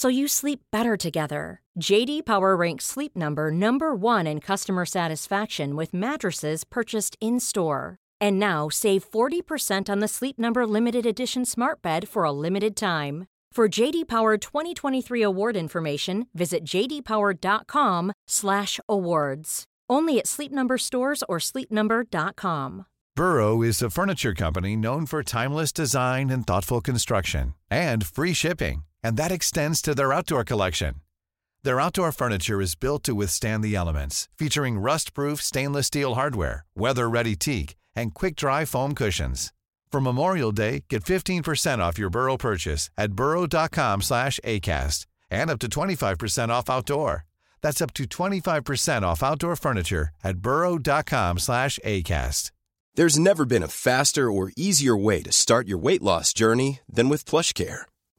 so you sleep better together. JD Power ranks Sleep Number number 1 in customer satisfaction with mattresses purchased in-store. And now save 40% on the Sleep Number limited edition smart bed for a limited time. For JD Power 2023 award information, visit jdpower.com/awards. Only at Sleep Number stores or sleepnumber.com. Burrow is a furniture company known for timeless design and thoughtful construction and free shipping, and that extends to their outdoor collection. Their outdoor furniture is built to withstand the elements, featuring rust-proof stainless steel hardware, weather-ready teak, and quick-dry foam cushions. For Memorial Day, get 15% off your Burrow purchase at burrow.com slash ACAST and up to 25% off outdoor. That's up to 25% off outdoor furniture at burrow.com slash ACAST. There's never been a faster or easier way to start your weight loss journey than with PlushCare.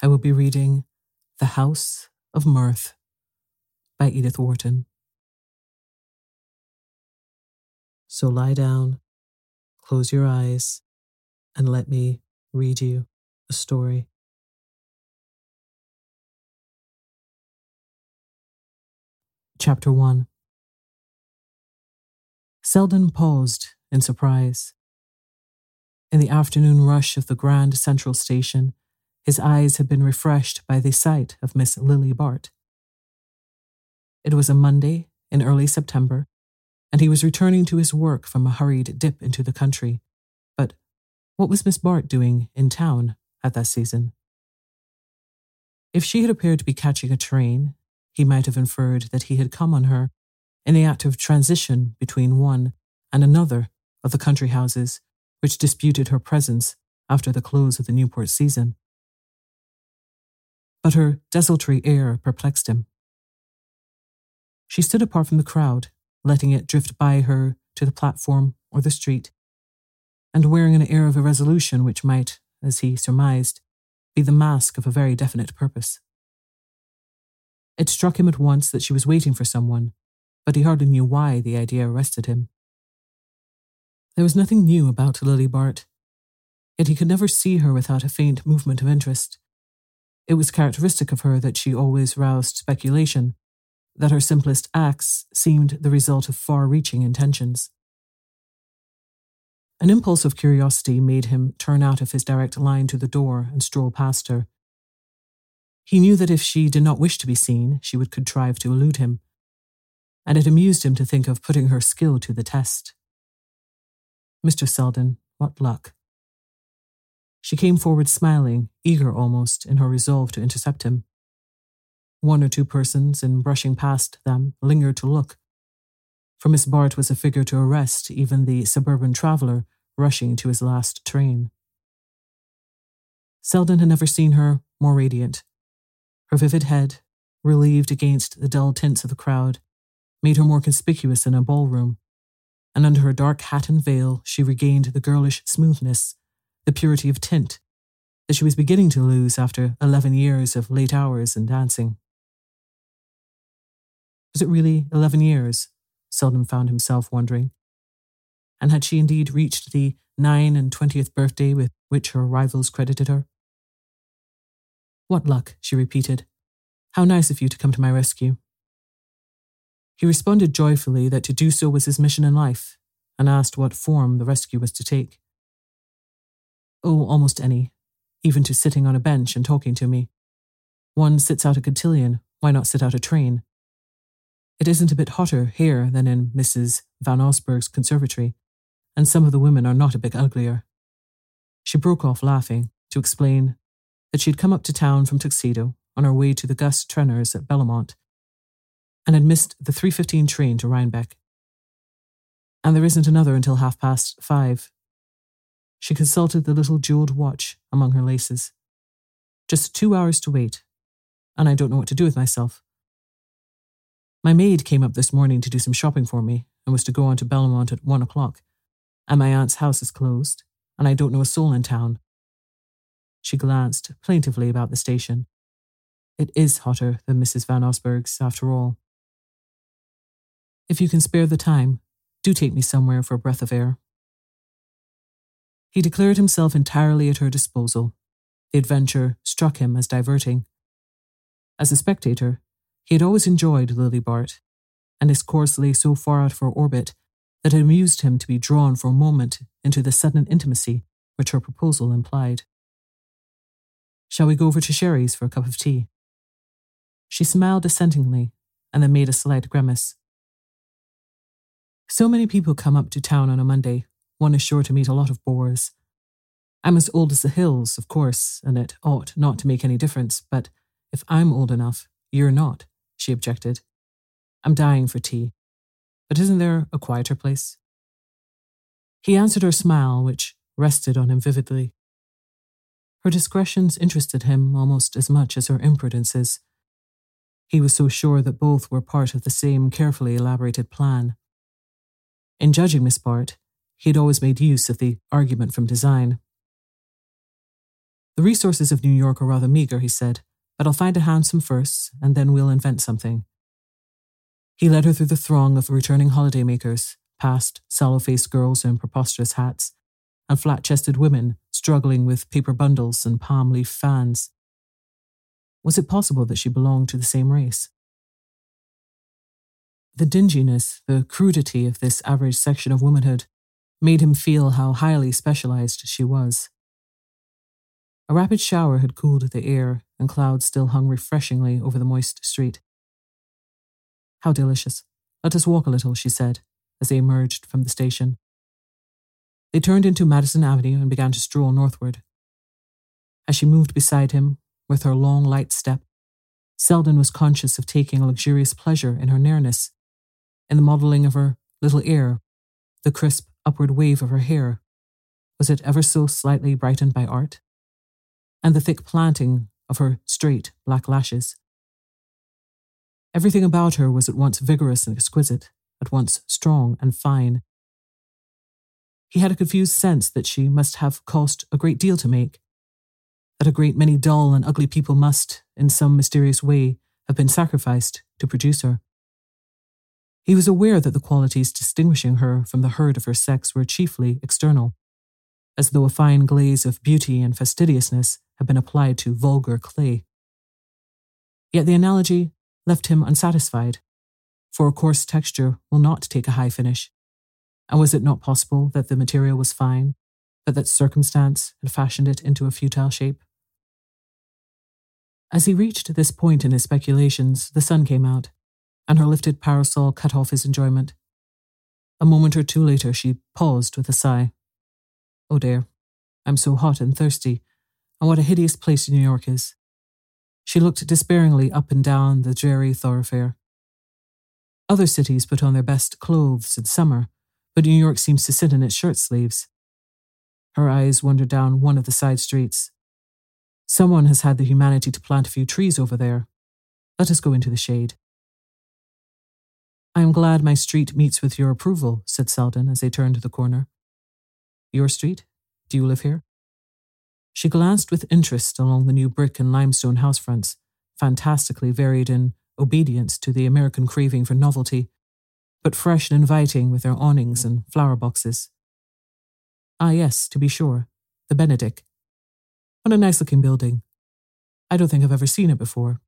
I will be reading The House of Mirth by Edith Wharton. So lie down, close your eyes, and let me read you a story. Chapter 1 Selden paused in surprise. In the afternoon rush of the Grand Central Station, his eyes had been refreshed by the sight of Miss Lily Bart. It was a Monday in early September, and he was returning to his work from a hurried dip into the country. But what was Miss Bart doing in town at that season? If she had appeared to be catching a train, he might have inferred that he had come on her in the act of transition between one and another of the country houses which disputed her presence after the close of the Newport season. But her desultory air perplexed him. She stood apart from the crowd, letting it drift by her to the platform or the street, and wearing an air of irresolution which might, as he surmised, be the mask of a very definite purpose. It struck him at once that she was waiting for someone, but he hardly knew why the idea arrested him. There was nothing new about Lily Bart, yet he could never see her without a faint movement of interest. It was characteristic of her that she always roused speculation, that her simplest acts seemed the result of far reaching intentions. An impulse of curiosity made him turn out of his direct line to the door and stroll past her. He knew that if she did not wish to be seen, she would contrive to elude him, and it amused him to think of putting her skill to the test. Mr. Selden, what luck. She came forward smiling, eager almost, in her resolve to intercept him. One or two persons, in brushing past them, lingered to look, for Miss Bart was a figure to arrest even the suburban traveller rushing to his last train. Selden had never seen her more radiant. Her vivid head, relieved against the dull tints of the crowd, made her more conspicuous in a ballroom, and under her dark hat and veil she regained the girlish smoothness, the purity of tint that she was beginning to lose after eleven years of late hours and dancing. Was it really eleven years? Selden found himself wondering. And had she indeed reached the nine and twentieth birthday with which her rivals credited her? What luck, she repeated. How nice of you to come to my rescue. He responded joyfully that to do so was his mission in life, and asked what form the rescue was to take. Oh, almost any, even to sitting on a bench and talking to me. One sits out a cotillion, why not sit out a train? It isn't a bit hotter here than in Mrs. Van Osburgh's conservatory, and some of the women are not a bit uglier. She broke off laughing to explain that she had come up to town from Tuxedo on her way to the Gus Trenors at Bellomont and had missed the 3.15 train to Rhinebeck. And there isn't another until half past five. She consulted the little jeweled watch among her laces. Just two hours to wait, and I don't know what to do with myself. My maid came up this morning to do some shopping for me and was to go on to Bellomont at one o'clock, and my aunt's house is closed, and I don't know a soul in town. She glanced plaintively about the station. It is hotter than Mrs. Van Osburgh's, after all. If you can spare the time, do take me somewhere for a breath of air. He declared himself entirely at her disposal. The adventure struck him as diverting. As a spectator, he had always enjoyed Lily Bart, and his course lay so far out of her orbit that it amused him to be drawn for a moment into the sudden intimacy which her proposal implied. Shall we go over to Sherry's for a cup of tea? She smiled assentingly and then made a slight grimace. So many people come up to town on a Monday, one is sure to meet a lot of bores. I'm as old as the hills, of course, and it ought not to make any difference, but if I'm old enough, you're not, she objected. I'm dying for tea. But isn't there a quieter place? He answered her smile, which rested on him vividly. Her discretions interested him almost as much as her imprudences. He was so sure that both were part of the same carefully elaborated plan. In judging Miss Bart, he had always made use of the argument from design. The resources of New York are rather meager, he said, but I'll find a hansom first, and then we'll invent something. He led her through the throng of returning holidaymakers, past sallow faced girls in preposterous hats, and flat chested women struggling with paper bundles and palm leaf fans. Was it possible that she belonged to the same race? The dinginess, the crudity of this average section of womanhood made him feel how highly specialized she was. A rapid shower had cooled the air, and clouds still hung refreshingly over the moist street. How delicious. Let us walk a little, she said, as they emerged from the station. They turned into Madison Avenue and began to stroll northward. As she moved beside him, with her long, light step, Selden was conscious of taking a luxurious pleasure in her nearness in the modelling of her little ear, the crisp upward wave of her hair. Was it ever so slightly brightened by art? And the thick planting of her straight black lashes. Everything about her was at once vigorous and exquisite, at once strong and fine. He had a confused sense that she must have cost a great deal to make, that a great many dull and ugly people must, in some mysterious way, have been sacrificed to produce her. He was aware that the qualities distinguishing her from the herd of her sex were chiefly external, as though a fine glaze of beauty and fastidiousness had been applied to vulgar clay. Yet the analogy left him unsatisfied, for a coarse texture will not take a high finish, And was it not possible that the material was fine, but that circumstance had fashioned it into a futile shape? As he reached this point in his speculations, the sun came out, and her lifted parasol cut off his enjoyment. A moment or two later, she paused with a sigh. Oh dear, I'm so hot and thirsty, and what a hideous place New York is. She looked despairingly up and down the dreary thoroughfare. Other cities put on their best clothes in summer, but New York seems to sit in its shirt sleeves. Her eyes wandered down one of the side streets. Someone has had the humanity to plant a few trees over there. Let us go into the shade. I am glad my street meets with your approval, said Selden as they turned the corner. Your street? Do you live here? She glanced with interest along the new brick and limestone house fronts, fantastically varied in obedience to the American craving for novelty, but fresh and inviting with their awnings and flower boxes. Ah, yes, to be sure, the Benedick. What a nice looking building. I don't think I've ever seen it before.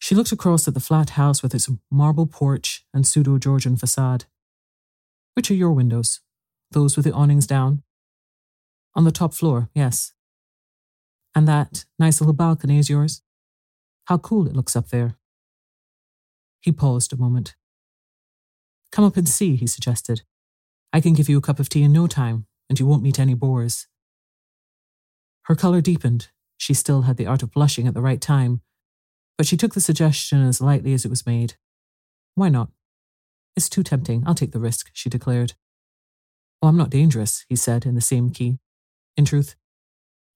She looked across at the flat house with its marble porch and pseudo Georgian facade. Which are your windows? Those with the awnings down? On the top floor, yes. And that nice little balcony is yours? How cool it looks up there. He paused a moment. Come up and see, he suggested. I can give you a cup of tea in no time, and you won't meet any bores. Her colour deepened. She still had the art of blushing at the right time, but she took the suggestion as lightly as it was made. Why not? It's too tempting. I'll take the risk, she declared. Oh, I'm not dangerous, he said in the same key. In truth,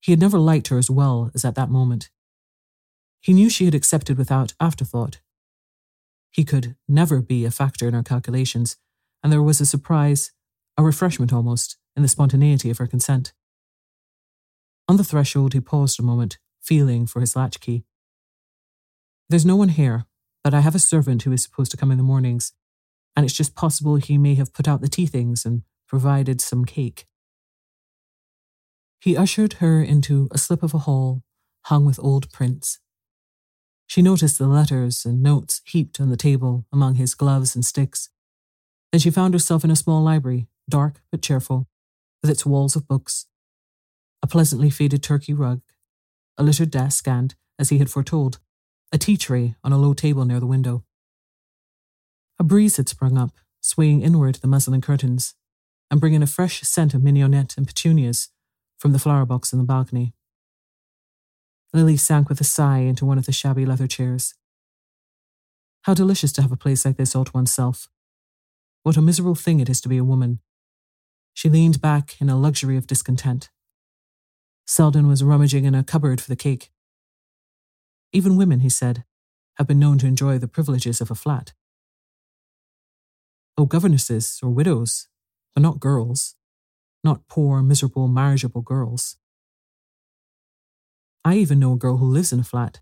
he had never liked her as well as at that moment. He knew she had accepted without afterthought. He could never be a factor in her calculations, and there was a surprise, a refreshment almost, in the spontaneity of her consent. On the threshold, he paused a moment, feeling for his latchkey. There's no one here, but I have a servant who is supposed to come in the mornings, and it's just possible he may have put out the tea things and provided some cake. He ushered her into a slip of a hall hung with old prints. She noticed the letters and notes heaped on the table among his gloves and sticks. Then she found herself in a small library, dark but cheerful, with its walls of books, a pleasantly faded Turkey rug, a littered desk, and, as he had foretold, a tea tray on a low table near the window. A breeze had sprung up, swaying inward the muslin curtains, and bringing a fresh scent of mignonette and petunias from the flower box in the balcony. Lily sank with a sigh into one of the shabby leather chairs. How delicious to have a place like this all to oneself. What a miserable thing it is to be a woman. She leaned back in a luxury of discontent. Selden was rummaging in a cupboard for the cake. Even women, he said, have been known to enjoy the privileges of a flat. Oh, governesses or widows, but not girls, not poor, miserable, marriageable girls. I even know a girl who lives in a flat.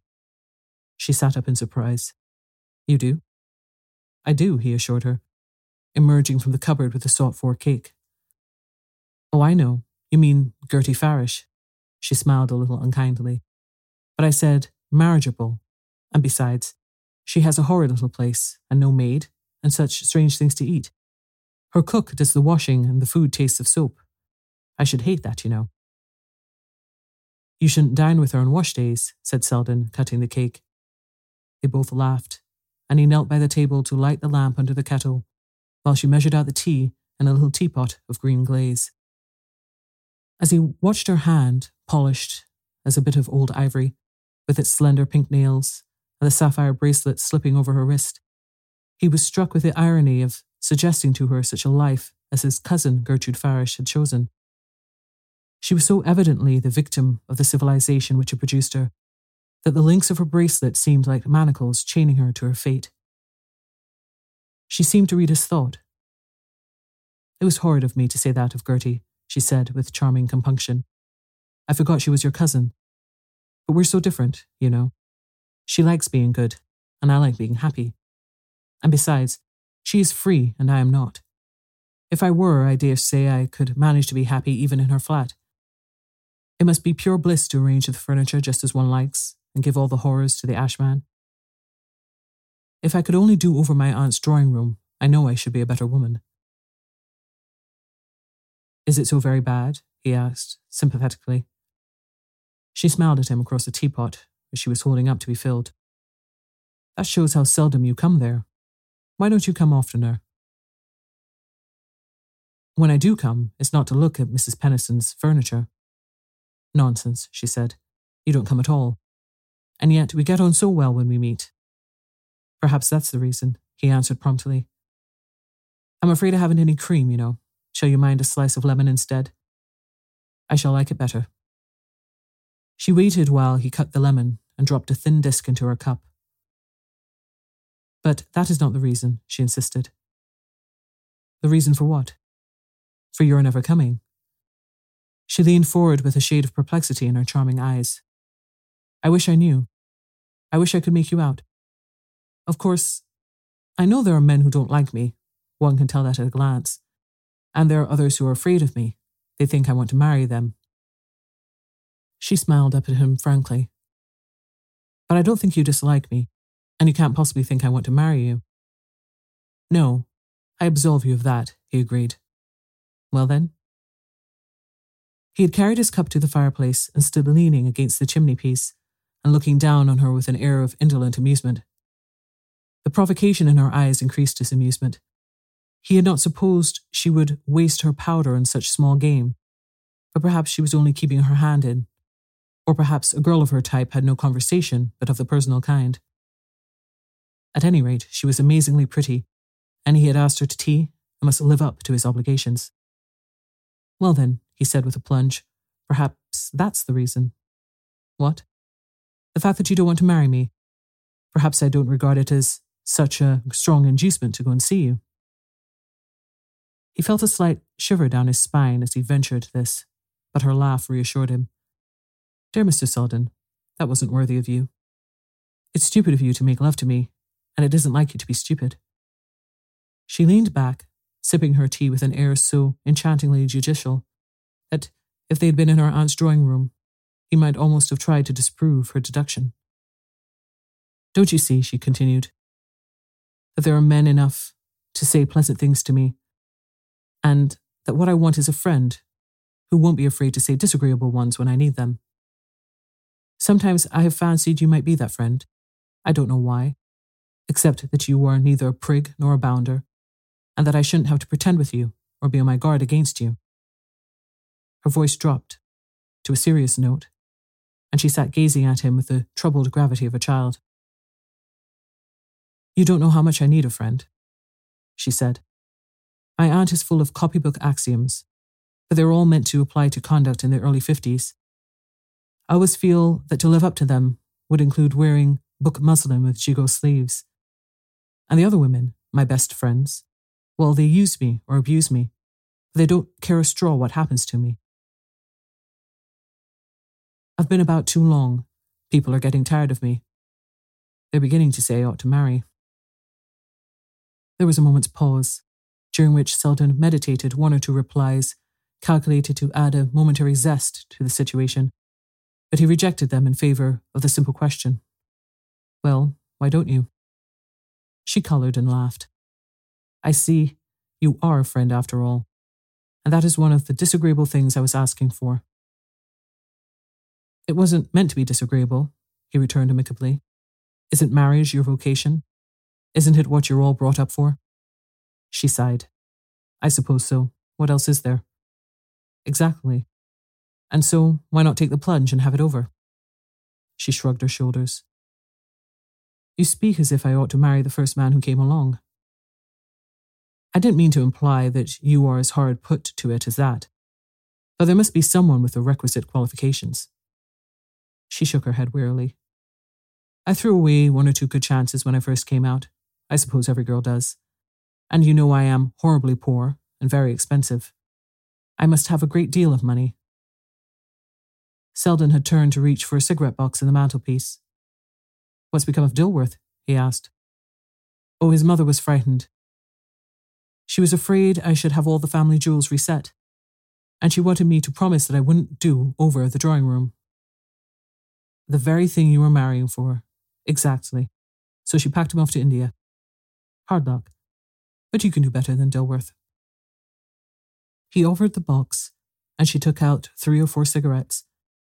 She sat up in surprise. You do? I do, he assured her, emerging from the cupboard with the sought for cake. Oh, I know. You mean Gertie Farish. She smiled a little unkindly. But I said, marriageable. And besides, she has a horrid little place, and no maid, and such strange things to eat. Her cook does the washing, and the food tastes of soap. I should hate that, you know. You shouldn't dine with her on wash days, said Selden, cutting the cake. They both laughed, and he knelt by the table to light the lamp under the kettle, while she measured out the tea in a little teapot of green glaze. As he watched her hand, polished as a bit of old ivory, with its slender pink nails and the sapphire bracelet slipping over her wrist, he was struck with the irony of suggesting to her such a life as his cousin Gertrude Farish had chosen. She was so evidently the victim of the civilization which had produced her that the links of her bracelet seemed like manacles chaining her to her fate. She seemed to read his thought. It was horrid of me to say that of Gertie, she said with charming compunction. I forgot she was your cousin. But we're so different, you know. She likes being good, and I like being happy. And besides, she is free, and I am not. If I were, I dare say I could manage to be happy even in her flat. It must be pure bliss to arrange the furniture just as one likes and give all the horrors to the ashman. If I could only do over my aunt's drawing room, I know I should be a better woman. Is it so very bad? he asked, sympathetically. She smiled at him across the teapot, which she was holding up to be filled. That shows how seldom you come there. Why don't you come oftener? When I do come, it's not to look at Mrs. Peniston's furniture. Nonsense, she said. You don't come at all. And yet we get on so well when we meet. Perhaps that's the reason, he answered promptly. I'm afraid I haven't any cream, you know. Shall you mind a slice of lemon instead? I shall like it better. She waited while he cut the lemon and dropped a thin disc into her cup. But that is not the reason, she insisted. The reason for what? For your never coming. She leaned forward with a shade of perplexity in her charming eyes. I wish I knew. I wish I could make you out. Of course, I know there are men who don't like me. One can tell that at a glance. And there are others who are afraid of me. They think I want to marry them. She smiled up at him frankly. But I don't think you dislike me, and you can't possibly think I want to marry you. No, I absolve you of that, he agreed. Well then? He had carried his cup to the fireplace and stood leaning against the chimney piece and looking down on her with an air of indolent amusement. The provocation in her eyes increased his amusement. He had not supposed she would waste her powder on such small game, but perhaps she was only keeping her hand in. Or perhaps a girl of her type had no conversation but of the personal kind. At any rate, she was amazingly pretty, and he had asked her to tea and must live up to his obligations. Well, then, he said with a plunge, perhaps that's the reason. What? The fact that you don't want to marry me. Perhaps I don't regard it as such a strong inducement to go and see you. He felt a slight shiver down his spine as he ventured this, but her laugh reassured him. Dear Mr. Selden, that wasn't worthy of you. It's stupid of you to make love to me, and it isn't like you to be stupid. She leaned back, sipping her tea with an air so enchantingly judicial that, if they had been in her aunt's drawing room, he might almost have tried to disprove her deduction. Don't you see, she continued, that there are men enough to say pleasant things to me, and that what I want is a friend who won't be afraid to say disagreeable ones when I need them. Sometimes I have fancied you might be that friend. I don't know why, except that you are neither a prig nor a bounder, and that I shouldn't have to pretend with you or be on my guard against you. Her voice dropped to a serious note, and she sat gazing at him with the troubled gravity of a child. You don't know how much I need a friend, she said. My aunt is full of copybook axioms, but they're all meant to apply to conduct in the early 50s. I always feel that to live up to them would include wearing book muslin with gigot sleeves. And the other women, my best friends, well, they use me or abuse me. They don't care a straw what happens to me. I've been about too long. People are getting tired of me. They're beginning to say I ought to marry. There was a moment's pause, during which Selden meditated one or two replies calculated to add a momentary zest to the situation, but he rejected them in favour of the simple question Well, why don't you? She coloured and laughed. I see you are a friend after all, and that is one of the disagreeable things I was asking for. It wasn't meant to be disagreeable, he returned amicably. Isn't marriage your vocation? Isn't it what you're all brought up for? She sighed. I suppose so. What else is there? Exactly. And so, why not take the plunge and have it over? She shrugged her shoulders. You speak as if I ought to marry the first man who came along. I didn't mean to imply that you are as hard put to it as that, but there must be someone with the requisite qualifications. She shook her head wearily. I threw away one or two good chances when I first came out. I suppose every girl does. And you know I am horribly poor and very expensive. I must have a great deal of money. Selden had turned to reach for a cigarette box in the mantelpiece. What's become of Dilworth? he asked. Oh, his mother was frightened. She was afraid I should have all the family jewels reset, and she wanted me to promise that I wouldn't do over the drawing room. The very thing you were marrying for. Exactly. So she packed him off to India. Hard luck. But you can do better than Dilworth. He offered the box, and she took out three or four cigarettes,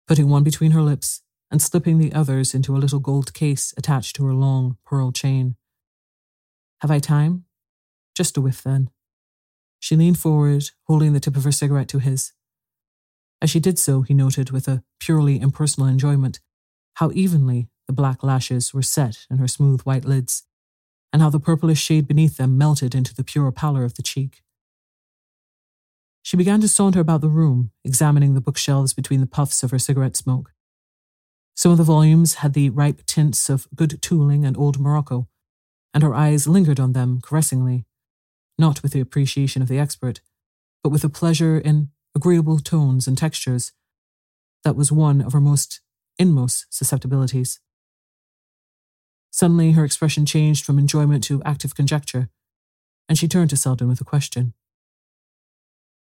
putting one between her lips and slipping the others into a little gold case attached to her long pearl chain. Have I time? Just a whiff then. She leaned forward, holding the tip of her cigarette to his. As she did so, he noted with a purely impersonal enjoyment how evenly the black lashes were set in her smooth white lids, and how the purplish shade beneath them melted into the pure pallor of the cheek. She began to saunter about the room, examining the bookshelves between the puffs of her cigarette smoke. Some of the volumes had the ripe tints of good tooling and old Morocco, and her eyes lingered on them caressingly, not with the appreciation of the expert, but with a pleasure in agreeable tones and textures that was one of her most inmost susceptibilities. Suddenly, her expression changed from enjoyment to active conjecture, and she turned to Selden with a question.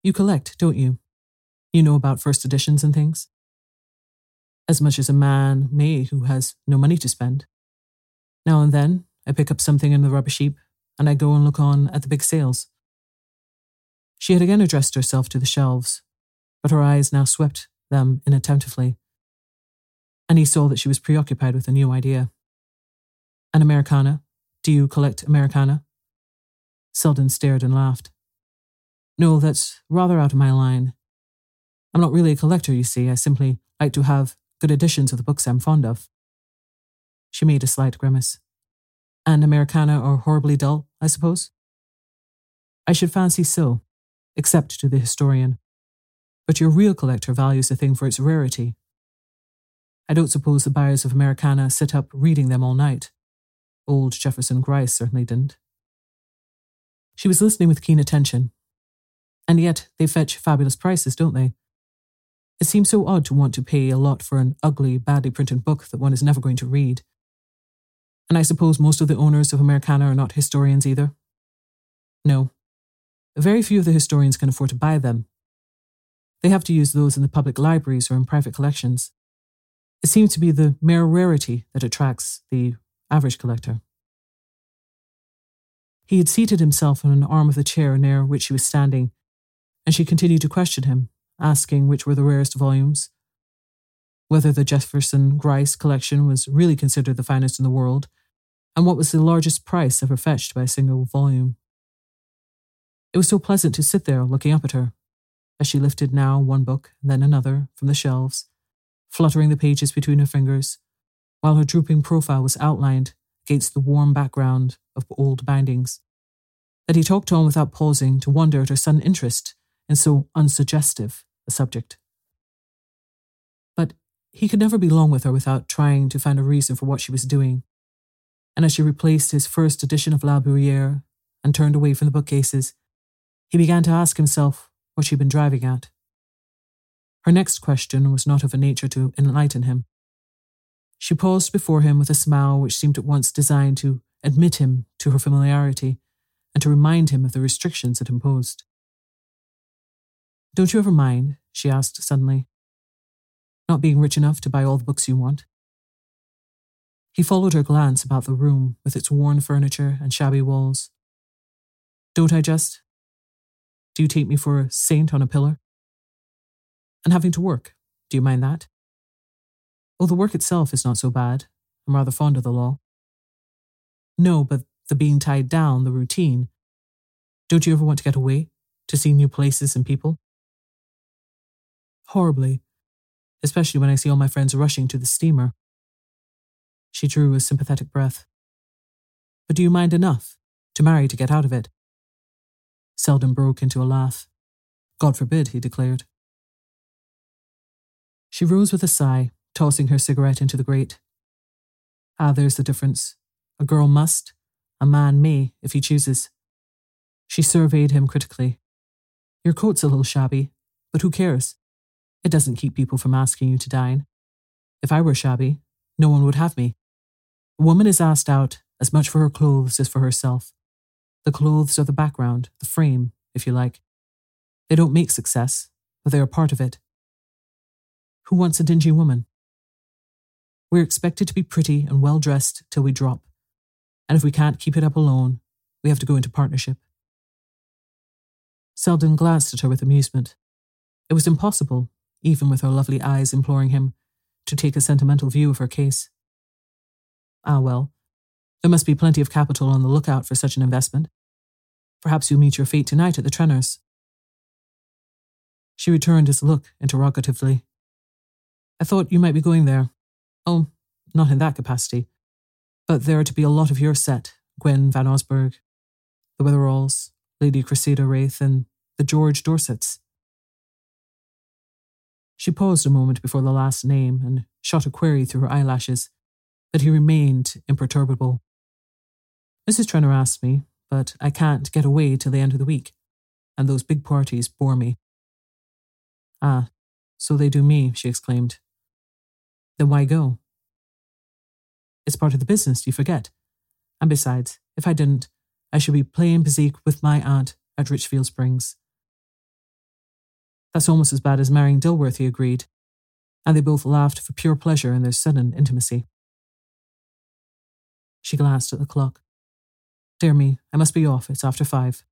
You collect, don't you? You know about first editions and things? As much as a man may who has no money to spend. Now and then, I pick up something in the rubbish heap, and I go and look on at the big sales. She had again addressed herself to the shelves, but her eyes now swept them inattentively, and he saw that she was preoccupied with a new idea. An Americana? Do you collect Americana? Selden stared and laughed. No, that's rather out of my line. I'm not really a collector, you see. I simply like to have good editions of the books I'm fond of. She made a slight grimace. And Americana are horribly dull, I suppose? I should fancy so, except to the historian. But your real collector values a thing for its rarity. I don't suppose the buyers of Americana sit up reading them all night. Old Jefferson Gryce certainly didn't. She was listening with keen attention, and yet they fetch fabulous prices, don't they? It seems so odd to want to pay a lot for an ugly, badly printed book that one is never going to read. And I suppose most of the owners of Americana are not historians either. No. Very few of the historians can afford to buy them. They have to use those in the public libraries or in private collections. It seems to be the mere rarity that attracts the average collector. He had seated himself on an arm of the chair near which she was standing and she continued to question him, asking which were the rarest volumes, whether the Jefferson Gryce collection was really considered the finest in the world, and what was the largest price ever fetched by a single volume. It was so pleasant to sit there looking up at her, as she lifted now one book, then another, from the shelves, fluttering the pages between her fingers, while her drooping profile was outlined against the warm background of old bindings, that he talked on without pausing to wonder at her sudden interest and so unsuggestive a subject. But he could never be long with her without trying to find a reason for what she was doing. And as she replaced his first edition of La Bruyere and turned away from the bookcases, he began to ask himself what she'd been driving at. Her next question was not of a nature to enlighten him. She paused before him with a smile which seemed at once designed to admit him to her familiarity and to remind him of the restrictions it imposed. Don't you ever mind, she asked suddenly, not being rich enough to buy all the books you want? He followed her glance about the room with its worn furniture and shabby walls. Don't I just? Do you take me for a saint on a pillar? And having to work, do you mind that? Oh, the work itself is not so bad. I'm rather fond of the law. No, but the being tied down, the routine. Don't you ever want to get away, to see new places and people? Horribly, especially when I see all my friends rushing to the steamer. She drew a sympathetic breath. But do you mind enough to marry to get out of it? Selden broke into a laugh. God forbid, he declared. She rose with a sigh, tossing her cigarette into the grate. Ah, there's the difference. A girl must, a man may, if he chooses. She surveyed him critically. Your coat's a little shabby, but who cares? It doesn't keep people from asking you to dine. If I were shabby, no one would have me. A woman is asked out as much for her clothes as for herself. The clothes are the background, the frame, if you like. They don't make success, but they are part of it. Who wants a dingy woman? We're expected to be pretty and well dressed till we drop. And if we can't keep it up alone, we have to go into partnership. Selden glanced at her with amusement. It was impossible, even with her lovely eyes imploring him, to take a sentimental view of her case. Ah, well, there must be plenty of capital on the lookout for such an investment. Perhaps you'll meet your fate tonight at the Trenors. She returned his look interrogatively. I thought you might be going there. Oh, not in that capacity. But there are to be a lot of your set Gwen Van Osburgh, the Wetheralls, Lady Cressida Raith, and the George Dorsets. She paused a moment before the last name and shot a query through her eyelashes, but he remained imperturbable. Mrs. Trenor asked me, but I can't get away till the end of the week, and those big parties bore me. Ah, so they do me, she exclaimed. Then why go? It's part of the business, you forget. And besides, if I didn't, I should be playing bezique with my aunt at Richfield Springs. That's almost as bad as marrying Dilworth, he agreed, and they both laughed for pure pleasure in their sudden intimacy. She glanced at the clock. Dear me, I must be off. It's after five.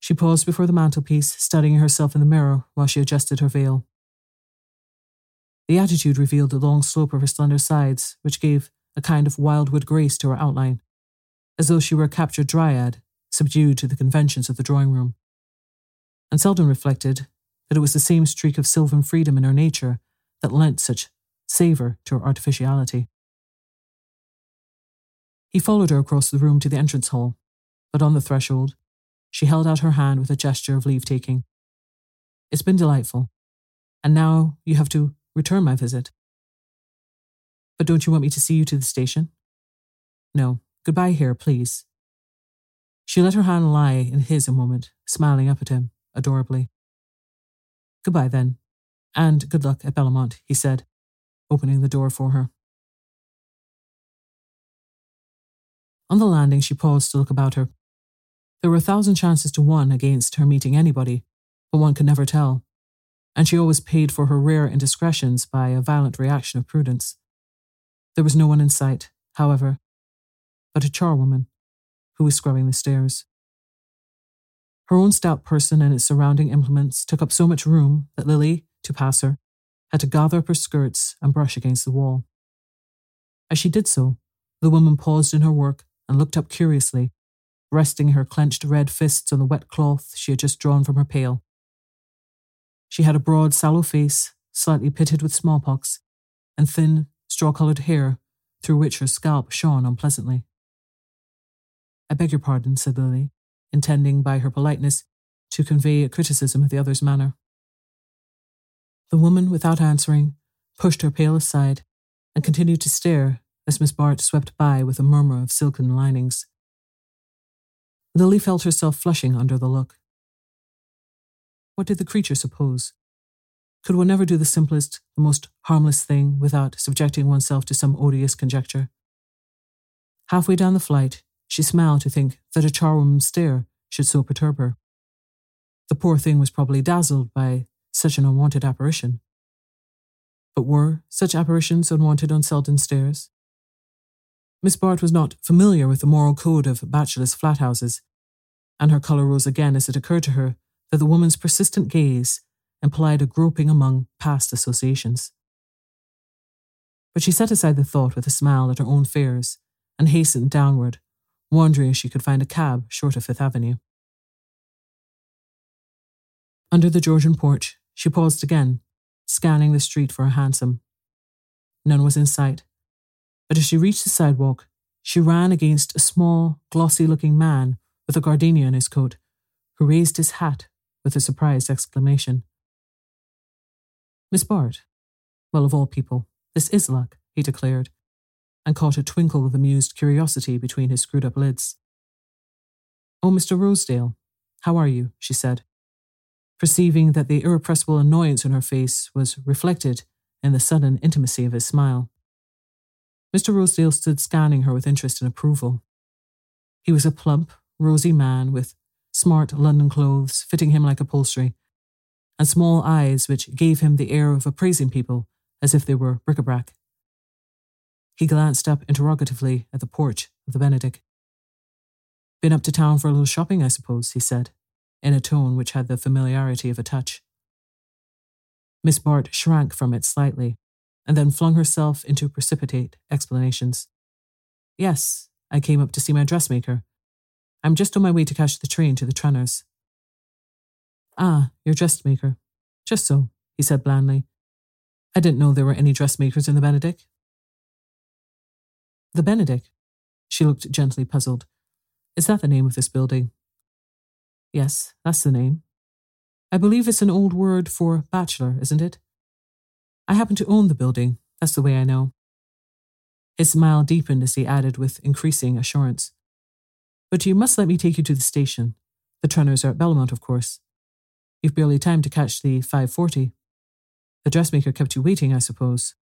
She paused before the mantelpiece, studying herself in the mirror while she adjusted her veil. The attitude revealed the long slope of her slender sides, which gave a kind of wildwood grace to her outline, as though she were a captured dryad, subdued to the conventions of the drawing room. And Selden reflected that it was the same streak of sylvan freedom in her nature that lent such savour to her artificiality. He followed her across the room to the entrance hall, but on the threshold, she held out her hand with a gesture of leave taking. It's been delightful, and now you have to return my visit. But don't you want me to see you to the station? No, goodbye here, please. She let her hand lie in his a moment, smiling up at him adorably. Goodbye, then, and good luck at Bellomont, he said, opening the door for her. On the landing, she paused to look about her. There were a thousand chances to one against her meeting anybody, but one could never tell, and she always paid for her rare indiscretions by a violent reaction of prudence. There was no one in sight, however, but a charwoman who was scrubbing the stairs. Her own stout person and its surrounding implements took up so much room that Lily, to pass her, had to gather up her skirts and brush against the wall. As she did so, the woman paused in her work and looked up curiously, resting her clenched red fists on the wet cloth she had just drawn from her pail. She had a broad, sallow face, slightly pitted with smallpox, and thin, straw coloured hair through which her scalp shone unpleasantly. I beg your pardon, said Lily, intending by her politeness to convey a criticism of the other's manner. The woman, without answering, pushed her pail aside and continued to stare as Miss Bart swept by with a murmur of silken linings. Lily felt herself flushing under the look. What did the creature suppose? Could one never do the simplest, the most harmless thing without subjecting oneself to some odious conjecture? Halfway down the flight, she smiled to think that a charwoman's stare should so perturb her. The poor thing was probably dazzled by such an unwanted apparition. But were such apparitions unwanted on Selden stairs? Miss Bart was not familiar with the moral code of bachelors' flat houses, and her colour rose again as it occurred to her that the woman's persistent gaze implied a groping among past associations. But she set aside the thought with a smile at her own fears and hastened downward, wondering if she could find a cab short of Fifth Avenue. Under the Georgian porch, she paused again, scanning the street for a hansom. None was in sight, but as she reached the sidewalk, she ran against a small, glossy looking man with a gardenia in his coat, who raised his hat with a surprised exclamation. Miss Bart? Well, of all people, this is luck, he declared, and caught a twinkle of amused curiosity between his screwed up lids. Oh, Mr. Rosedale, how are you? she said, perceiving that the irrepressible annoyance on her face was reflected in the sudden intimacy of his smile. Mr. Rosedale stood scanning her with interest and approval. He was a plump, rosy man with smart London clothes fitting him like upholstery, and small eyes which gave him the air of appraising people as if they were bric a brac. He glanced up interrogatively at the porch of the Benedick. Been up to town for a little shopping, I suppose, he said, in a tone which had the familiarity of a touch. Miss Bart shrank from it slightly, and then flung herself into precipitate explanations. Yes, I came up to see my dressmaker. I'm just on my way to catch the train to the Trenors. Ah, your dressmaker. Just so, he said blandly. I didn't know there were any dressmakers in the Benedick. The Benedick? She looked gently puzzled. Is that the name of this building? Yes, that's the name. I believe it's an old word for bachelor, isn't it? I happen to own the building. That's the way I know. His smile deepened as he added with increasing assurance. But you must let me take you to the station. The Trenors are at Bellomont, of course. You've barely time to catch the 540. The dressmaker kept you waiting, I suppose.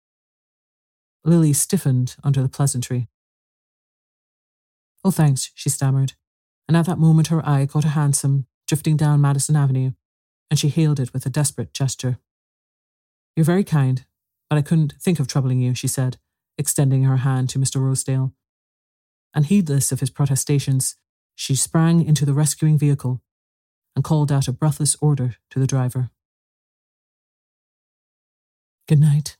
Lily stiffened under the pleasantry. Oh, thanks, she stammered, and at that moment her eye caught a hansom drifting down Madison Avenue, and she hailed it with a desperate gesture. You're very kind, but I couldn't think of troubling you, she said, extending her hand to Mr. Rosedale. And heedless of his protestations, she sprang into the rescuing vehicle and called out a breathless order to the driver. Good night.